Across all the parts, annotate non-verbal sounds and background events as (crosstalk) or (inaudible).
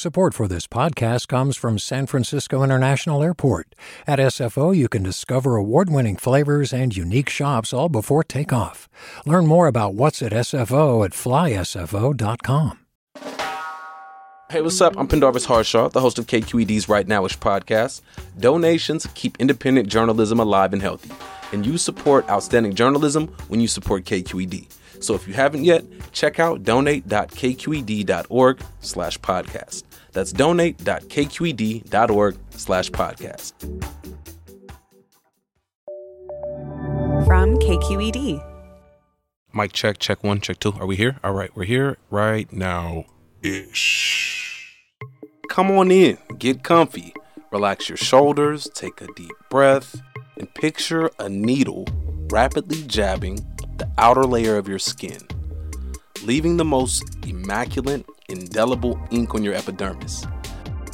Support for this podcast comes from San Francisco International Airport. At SFO, you can discover award winning flavors and unique shops all before takeoff. Learn more about what's at SFO at flysfo.com. Hey, what's up? I'm Pendarvis Harshaw, the host of KQED's Right Nowish podcast. Donations keep independent journalism alive and healthy, and you support outstanding journalism when you support KQED. So if you haven't yet, check out donate.kqed.org slash podcast. That's donate.kqed.org slash podcast. From KQED. Mic check, check one, check two. Are we here? All right, we're here right now ish. Come on in, get comfy, relax your shoulders, take a deep breath, and picture a needle rapidly jabbing the outer layer of your skin, leaving the most immaculate, indelible ink on your epidermis.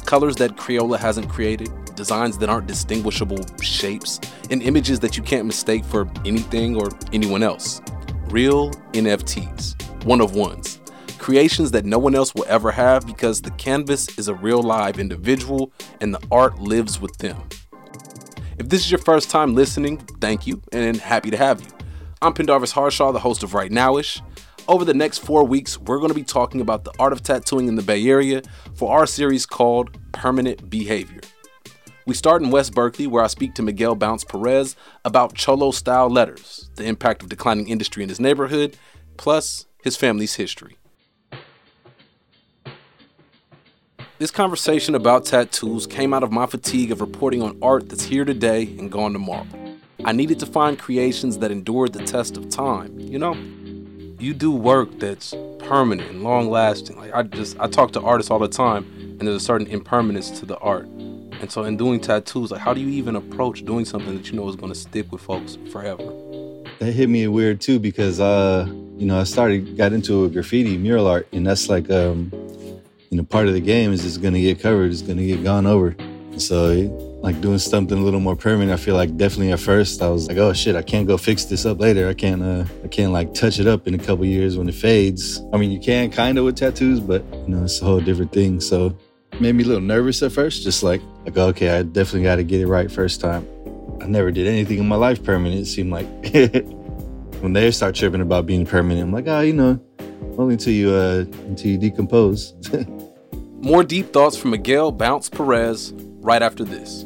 Colors that Crayola hasn't created, designs that aren't distinguishable shapes, and images that you can't mistake for anything or anyone else. Real NFTs, one of ones. Creations that no one else will ever have because the canvas is a real live individual and the art lives with them. If this is your first time listening, thank you and happy to have you. I'm Pendarvis Harshaw, the host of Right Nowish. Over the next four weeks, we're going to be talking about the art of tattooing in the Bay Area for our series called Permanent Behavior. We start in West Berkeley, where I speak to Miguel Bounce Perez about Cholo style letters, the impact of declining industry in his neighborhood, plus his family's history. This conversation about tattoos came out of my fatigue of reporting on art that's here today and gone tomorrow. I needed to find creations that endured the test of time. You know, you do work that's permanent and long lasting. Like I just I talk to artists all the time and there's a certain impermanence to the art. And so in doing tattoos, like how do you even approach doing something that you know is gonna stick with folks forever? That hit me weird too because uh, you know, I started got into graffiti mural art and that's like um you know, part of the game is it's gonna get covered, it's gonna get gone over. So like doing something a little more permanent. I feel like definitely at first I was like, oh shit, I can't go fix this up later. I can't, uh, I can't like touch it up in a couple years when it fades. I mean, you can kind of with tattoos, but you know, it's a whole different thing. So made me a little nervous at first, just like, like okay, I definitely got to get it right first time. I never did anything in my life permanent. It seemed like (laughs) when they start tripping about being permanent, I'm like, oh, you know, only until you uh until you decompose. (laughs) More deep thoughts from Miguel Bounce Perez right after this.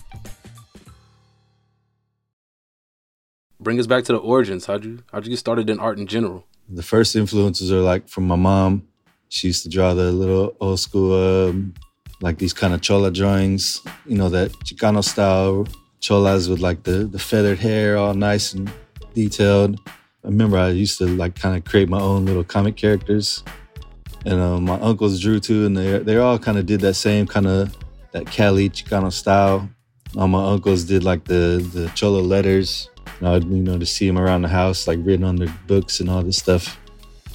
Bring us back to the origins. How'd you how'd you get started in art in general? the first influences are like from my mom. She used to draw the little old school, um, like these kind of chola drawings, you know, that Chicano style cholas with like the, the feathered hair all nice and detailed. I remember I used to like kind of create my own little comic characters, and um, my uncles drew too, and they they all kind of did that same kind of that Cali Chicano style. All my uncles did like the the cholo letters. I'd you know to see them around the house, like written on their books and all this stuff.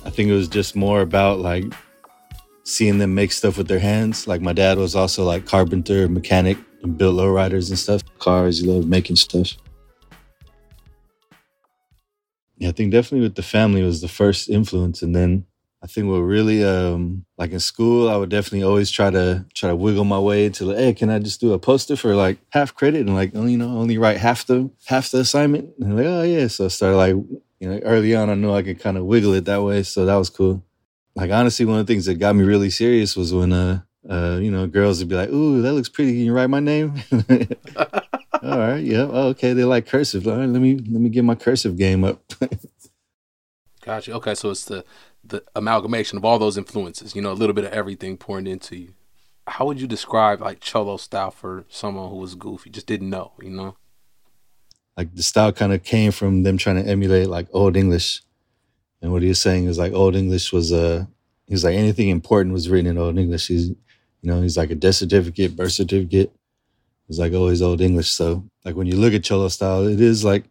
I think it was just more about like seeing them make stuff with their hands. Like my dad was also like carpenter, mechanic, and built lowriders and stuff. Cars, he loved making stuff. Yeah, I think definitely with the family was the first influence, and then I think we're really um like in school, I would definitely always try to try to wiggle my way to like, hey, can I just do a poster for like half credit and like you know only write half the half the assignment? And like, oh yeah, so I started like you know early on, I knew I could kind of wiggle it that way, so that was cool. Like honestly, one of the things that got me really serious was when uh uh you know girls would be like, ooh, that looks pretty. Can you write my name? (laughs) All right, yeah, oh, okay. They like cursive. All right, let me let me get my cursive game up. (laughs) Gotcha. Okay, so it's the the amalgamation of all those influences. You know, a little bit of everything pouring into you. How would you describe like cholo style for someone who was goofy, just didn't know? You know, like the style kind of came from them trying to emulate like old English, and what he was saying is like old English was a. Uh, he's like anything important was written in old English. He's, you know, he's like a death certificate, birth certificate. It's like always old English. So like when you look at cholo style, it is like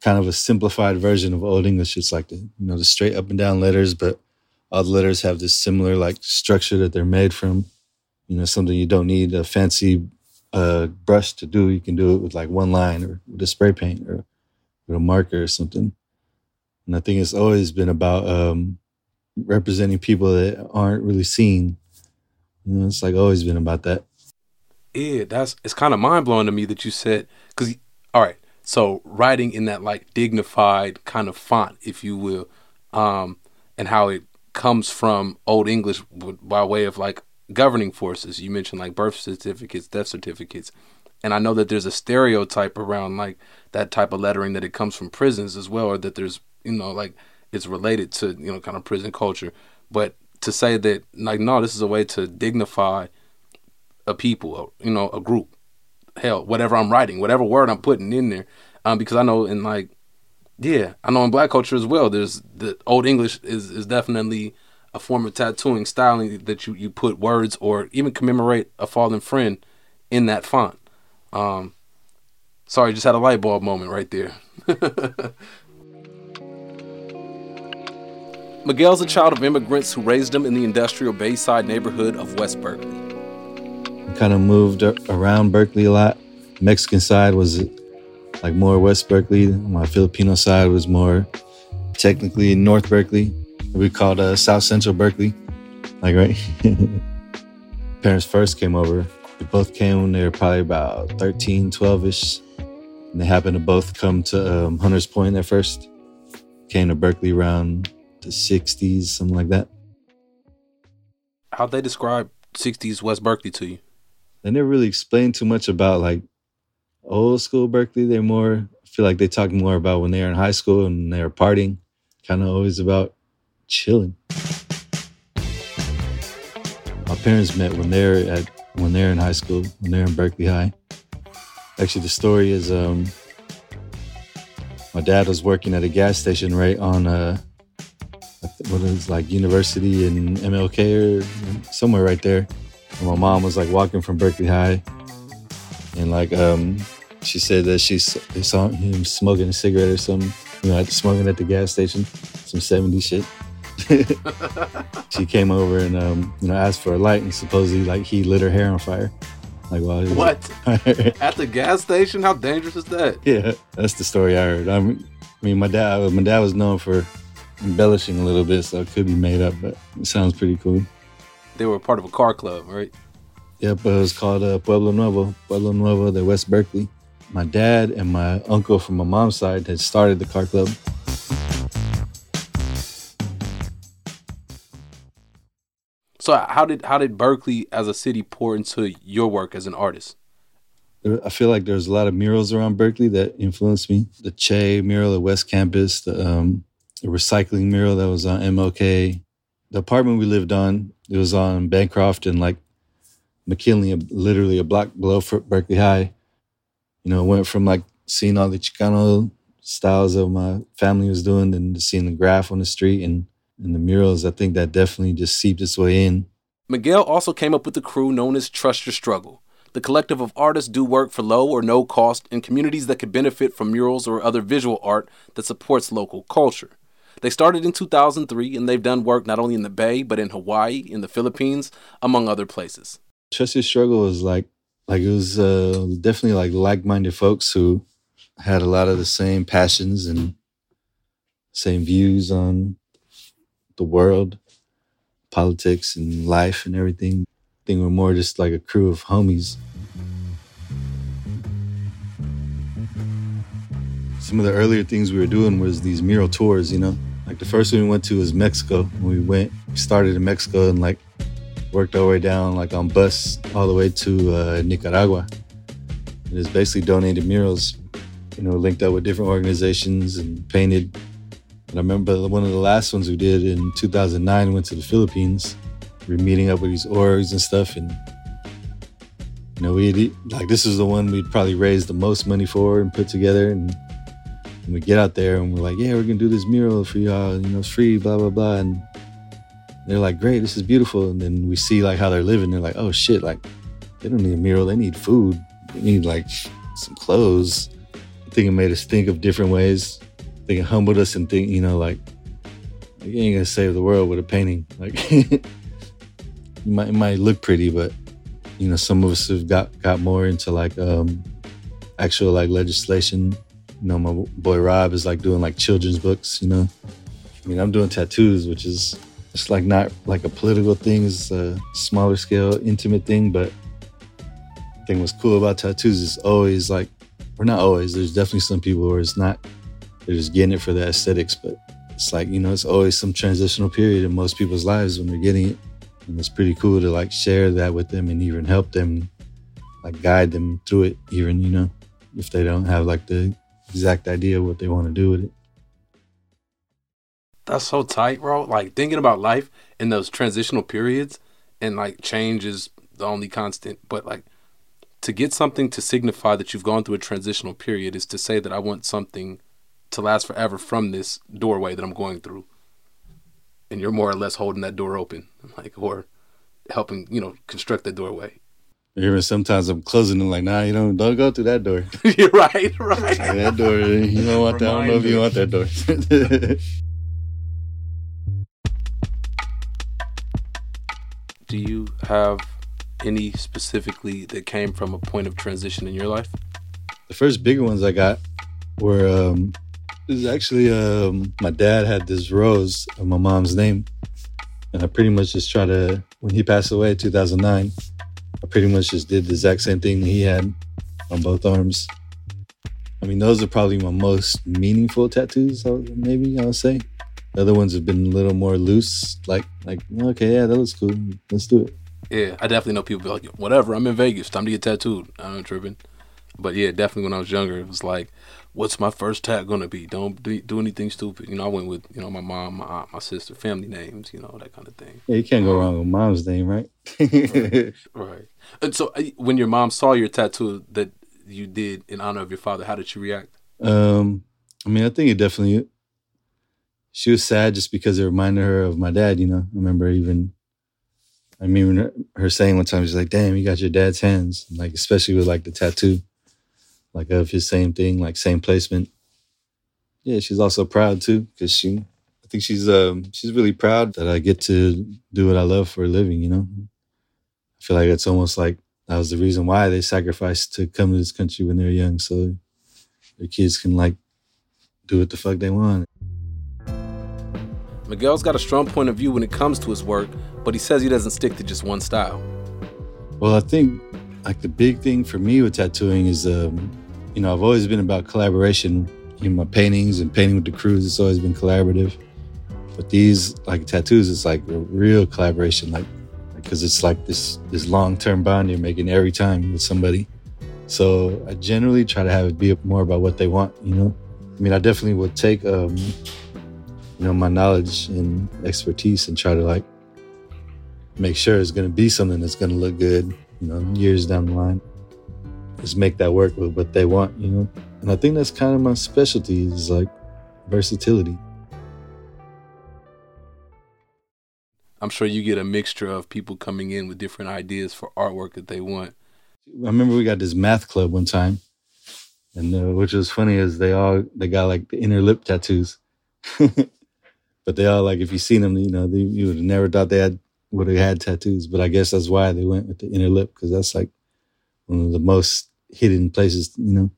kind of a simplified version of Old English. It's like the you know the straight up and down letters, but all the letters have this similar like structure that they're made from. You know, something you don't need a fancy uh, brush to do. You can do it with like one line or with a spray paint or with a marker or something. And I think it's always been about um, representing people that aren't really seen. You know, it's like always been about that. Yeah, that's it's kind of mind blowing to me that you said because all right, so writing in that like dignified kind of font, if you will, um, and how it comes from Old English by way of like governing forces. You mentioned like birth certificates, death certificates. And I know that there's a stereotype around like that type of lettering that it comes from prisons as well, or that there's, you know, like it's related to, you know, kind of prison culture. But to say that, like, no, this is a way to dignify a people, you know, a group hell, whatever I'm writing, whatever word I'm putting in there, um, because I know in like, yeah, I know in black culture as well. There's the old English is is definitely a form of tattooing styling that you you put words or even commemorate a fallen friend in that font. Um, sorry, just had a light bulb moment right there. (laughs) Miguel's a child of immigrants who raised him in the industrial Bayside neighborhood of West Berkeley kind of moved around Berkeley a lot. Mexican side was like more West Berkeley. My Filipino side was more technically North Berkeley. We called uh, South Central Berkeley. Like, right? (laughs) Parents first came over. They both came when they were probably about 13, 12 ish. And they happened to both come to um, Hunters Point at first. Came to Berkeley around the 60s, something like that. How'd they describe 60s West Berkeley to you? They never really explained too much about like old school Berkeley. They're more, I feel like they talk more about when they were in high school and they were partying, kind of always about chilling. My parents met when they're at when they're in high school, when they're in Berkeley High. Actually, the story is um, my dad was working at a gas station right on uh, what is like University and MLK or somewhere right there my mom was like walking from Berkeley High, and like um, she said that she saw him smoking a cigarette or something, you know, like smoking at the gas station, some 70s shit. (laughs) she came over and um, you know asked for a light, and supposedly like he lit her hair on fire. Like he what (laughs) at the gas station? How dangerous is that? Yeah, that's the story I heard. I mean, I mean, my dad, my dad was known for embellishing a little bit, so it could be made up, but it sounds pretty cool they were part of a car club, right? Yep, it was called uh, Pueblo Nuevo. Pueblo Nuevo, the West Berkeley. My dad and my uncle from my mom's side had started the car club. So how did how did Berkeley as a city pour into your work as an artist? I feel like there's a lot of murals around Berkeley that influenced me. The Che mural at West Campus, the, um, the recycling mural that was on MLK, the apartment we lived on, it was on Bancroft and like McKinley, literally a block below Berkeley High. You know, went from like seeing all the Chicano styles that my family was doing and seeing the graph on the street and, and the murals, I think that definitely just seeped its way in. Miguel also came up with the crew known as Trust Your Struggle. The collective of artists do work for low or no cost in communities that could benefit from murals or other visual art that supports local culture. They started in 2003 and they've done work not only in the Bay, but in Hawaii, in the Philippines, among other places. Trust Your Struggle was like, like it was uh, definitely like like-minded folks who had a lot of the same passions and same views on the world, politics and life and everything. I think we're more just like a crew of homies. Some of the earlier things we were doing was these mural tours, you know. Like the first one we went to was Mexico. We went, we started in Mexico and like worked our way down like on bus all the way to uh, Nicaragua. And it's basically donated murals you know, linked up with different organizations and painted. And I remember one of the last ones we did in 2009 went to the Philippines. We were meeting up with these orgs and stuff, and you know, we like this is the one we'd probably raised the most money for and put together. And, and we get out there and we're like, yeah, we're gonna do this mural for y'all. You know, it's free, blah blah blah. And they're like, great, this is beautiful. And then we see like how they're living. They're like, oh shit, like they don't need a mural, they need food, they need like some clothes I think it made us think of different ways. I think it humbled us and think, you know, like, you ain't gonna save the world with a painting. Like, (laughs) it might, it might look pretty, but you know, some of us have got got more into like um, actual like legislation. You know, my boy Rob is like doing like children's books. You know, I mean, I'm doing tattoos, which is it's like not like a political thing. It's a smaller scale, intimate thing. But thing what's cool about tattoos is always like or not always. There's definitely some people where it's not. They're just getting it for the aesthetics, but it's like you know, it's always some transitional period in most people's lives when they're getting it, and it's pretty cool to like share that with them and even help them, like guide them through it. Even you know, if they don't have like the exact idea what they want to do with it. That's so tight, bro. Like thinking about life in those transitional periods, and like change is the only constant, but like to get something to signify that you've gone through a transitional period is to say that I want something to last forever from this doorway that I'm going through. And you're more or less holding that door open, like, or helping, you know, construct that doorway. Even sometimes I'm closing it like, nah, you don't don't go through that door. (laughs) you're right, (laughs) right. that door, you don't want that. I don't know if you want that door. (laughs) Do you have any specifically that came from a point of transition in your life? The first bigger ones I got were um, it was actually um, my dad had this rose of my mom's name, and I pretty much just tried to when he passed away in 2009. I pretty much just did the exact same thing he had on both arms. I mean, those are probably my most meaningful tattoos. Maybe I'll say. The other ones have been a little more loose, like like okay, yeah, that looks cool. Let's do it. Yeah, I definitely know people be like, whatever, I'm in Vegas, time to get tattooed. I'm tripping. But yeah, definitely when I was younger, it was like, what's my first tat gonna be? Don't do, do anything stupid. You know, I went with, you know, my mom, my aunt, my sister, family names, you know, that kind of thing. Yeah, you can't go wrong with mom's name, right? right. (laughs) right. And so uh, when your mom saw your tattoo that you did in honor of your father, how did she react? Um, I mean, I think it definitely, she was sad just because it reminded her of my dad, you know. I remember even I mean, her saying one time, she's like, "Damn, you got your dad's hands." Like, especially with like the tattoo, like of his same thing, like same placement. Yeah, she's also proud too because she, I think she's um she's really proud that I get to do what I love for a living. You know, I feel like it's almost like that was the reason why they sacrificed to come to this country when they were young, so their kids can like do what the fuck they want. Miguel's got a strong point of view when it comes to his work, but he says he doesn't stick to just one style. Well, I think like the big thing for me with tattooing is, um, you know, I've always been about collaboration in my paintings and painting with the crews. It's always been collaborative. But these like tattoos, it's like a real collaboration, like because it's like this this long term bond you're making every time with somebody. So I generally try to have it be more about what they want. You know, I mean, I definitely would take um, you know my knowledge and expertise and try to like make sure it's going to be something that's going to look good you know years down the line just make that work with what they want you know And I think that's kind of my specialty is like versatility. I'm sure you get a mixture of people coming in with different ideas for artwork that they want. I remember we got this math club one time, and uh, which was funny is they all they got like the inner lip tattoos, (laughs) but they all like if you seen them, you know, they, you would have never thought they had would have had tattoos. But I guess that's why they went with the inner lip because that's like one of the most hidden places, you know.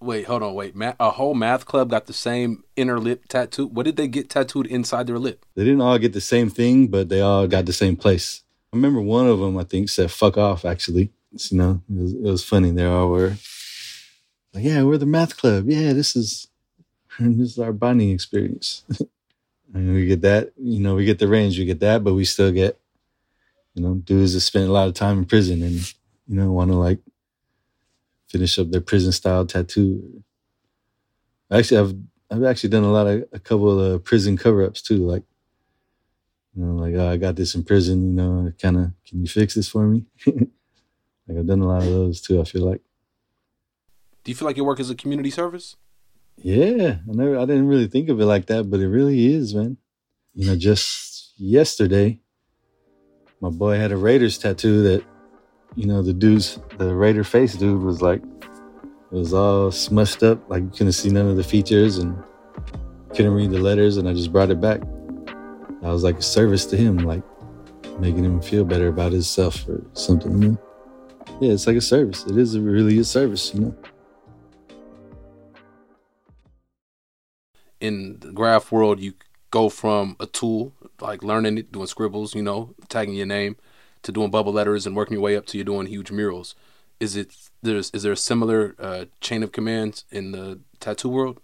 Wait, hold on, wait. Ma- a whole math club got the same inner lip tattoo. What did they get tattooed inside their lip? They didn't all get the same thing, but they all got the same place. I remember one of them, I think, said "fuck off." Actually, it's, you know, it was, it was funny. They all were like, "Yeah, we're the math club. Yeah, this is (laughs) this is our bonding experience." (laughs) and we get that, you know, we get the range, we get that, but we still get, you know, dudes that spend a lot of time in prison and you know want to like finish up their prison style tattoo. Actually, I've I've actually done a lot of a couple of uh, prison cover ups too. Like, you know, like oh, I got this in prison. You know, kind of can you fix this for me? (laughs) like I've done a lot of those too. I feel like. Do you feel like your work is a community service? Yeah, I never, I didn't really think of it like that, but it really is, man. You know, just yesterday, my boy had a Raiders tattoo that you know, the dude's the Raider face dude was like it was all smushed up, like you couldn't see none of the features and couldn't read the letters, and I just brought it back. I was like a service to him, like making him feel better about himself or something, you know. Yeah, it's like a service. It is a really a service, you know. In the graph world, you go from a tool like learning it, doing scribbles, you know, tagging your name, to doing bubble letters and working your way up to you doing huge murals. Is it there's is there a similar uh, chain of commands in the tattoo world?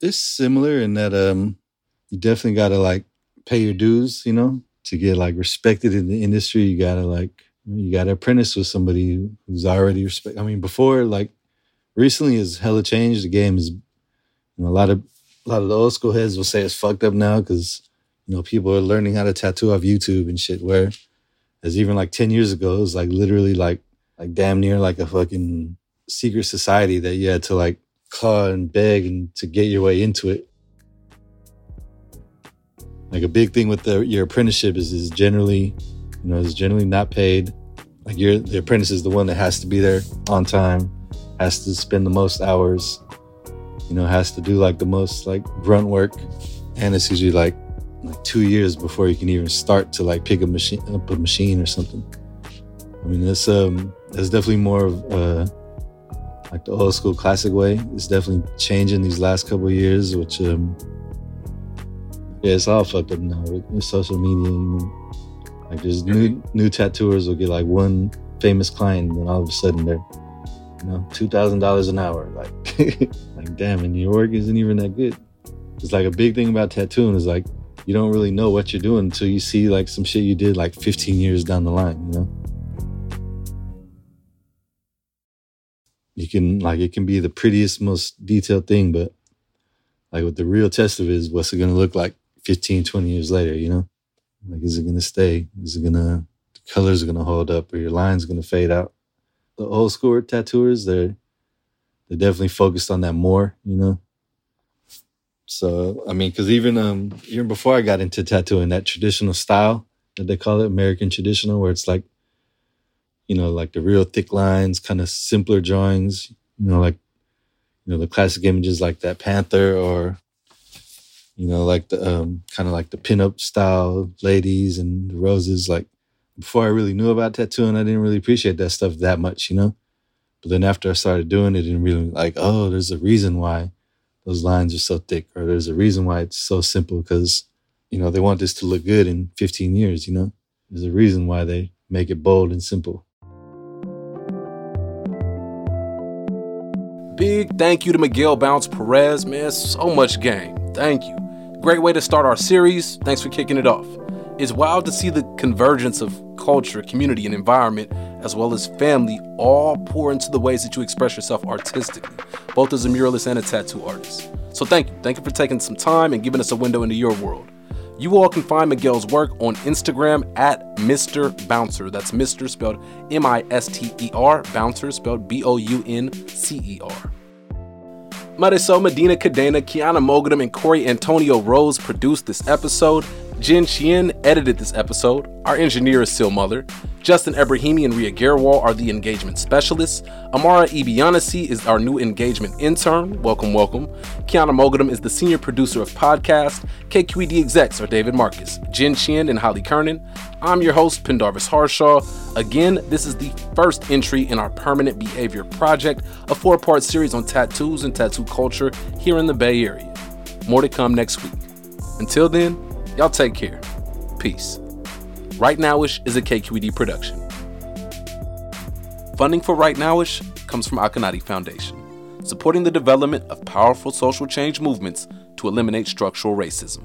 It's similar in that um, you definitely got to like pay your dues, you know, to get like respected in the industry. You gotta like you gotta apprentice with somebody who's already respect. I mean, before like recently has hella changed. The game is you know, a lot of a lot of the old school heads will say it's fucked up now because you know, people are learning how to tattoo off YouTube and shit. Where, as even like ten years ago, it was like literally like like damn near like a fucking secret society that you had to like claw and beg and to get your way into it. Like a big thing with the your apprenticeship is is generally, you know, is generally not paid. Like you're the apprentice is the one that has to be there on time, has to spend the most hours, you know, has to do like the most like grunt work, and it's usually like like two years before you can even start to like pick a machine up a machine or something. I mean, that's um, that's definitely more of uh, like the old school classic way. It's definitely changing these last couple years, which um, yeah, it's all fucked up now with, social media. You know? Like, there's new new tattooers will get like one famous client, and then all of a sudden they're you know two thousand dollars an hour. Like, (laughs) like damn, and your work isn't even that good. It's like a big thing about tattooing is like you don't really know what you're doing until you see like some shit you did like 15 years down the line, you know? You can like it can be the prettiest, most detailed thing, but like what the real test of it is what's it gonna look like 15, 20 years later, you know? Like is it gonna stay? Is it gonna the colors are gonna hold up or your lines gonna fade out? The old school tattooers, they're they're definitely focused on that more, you know? So I mean, because even um even before I got into tattooing, that traditional style that they call it, American traditional, where it's like, you know, like the real thick lines, kind of simpler drawings, you know, like you know the classic images like that panther or you know like the um kind of like the pinup style ladies and the roses. Like before I really knew about tattooing, I didn't really appreciate that stuff that much, you know. But then after I started doing it, and really like, oh, there's a reason why those lines are so thick, or there's a reason why it's so simple because, you know, they want this to look good in 15 years, you know? There's a reason why they make it bold and simple. Big thank you to Miguel Bounce Perez, man. So much game. Thank you. Great way to start our series. Thanks for kicking it off. It's wild to see the convergence of culture, community, and environment, as well as family, all pour into the ways that you express yourself artistically, both as a muralist and a tattoo artist. So thank you. Thank you for taking some time and giving us a window into your world. You all can find Miguel's work on Instagram at Mr. Bouncer. That's Mr. spelled M I S T E R, Bouncer spelled B O U N C E R. Marisol Medina Cadena, Kyana Moghadam, and Corey Antonio Rose produced this episode. Jen Chien edited this episode. Our engineer is Sil Mother. Justin Ebrahimi and Ria Garwal are the engagement specialists. Amara Ibianasi is our new engagement intern. Welcome, welcome. Kyana Moghadam is the senior producer of podcast. KQED execs are David Marcus, Jen Chien, and Holly Kernan. I'm your host, Pendarvis Harshaw. Again, this is the first entry in our Permanent Behavior Project, a four part series on tattoos and tattoo culture here in the Bay Area. More to come next week. Until then, Y'all take care. Peace. Right Nowish is a KQED production. Funding for Right Nowish comes from Akonadi Foundation, supporting the development of powerful social change movements to eliminate structural racism.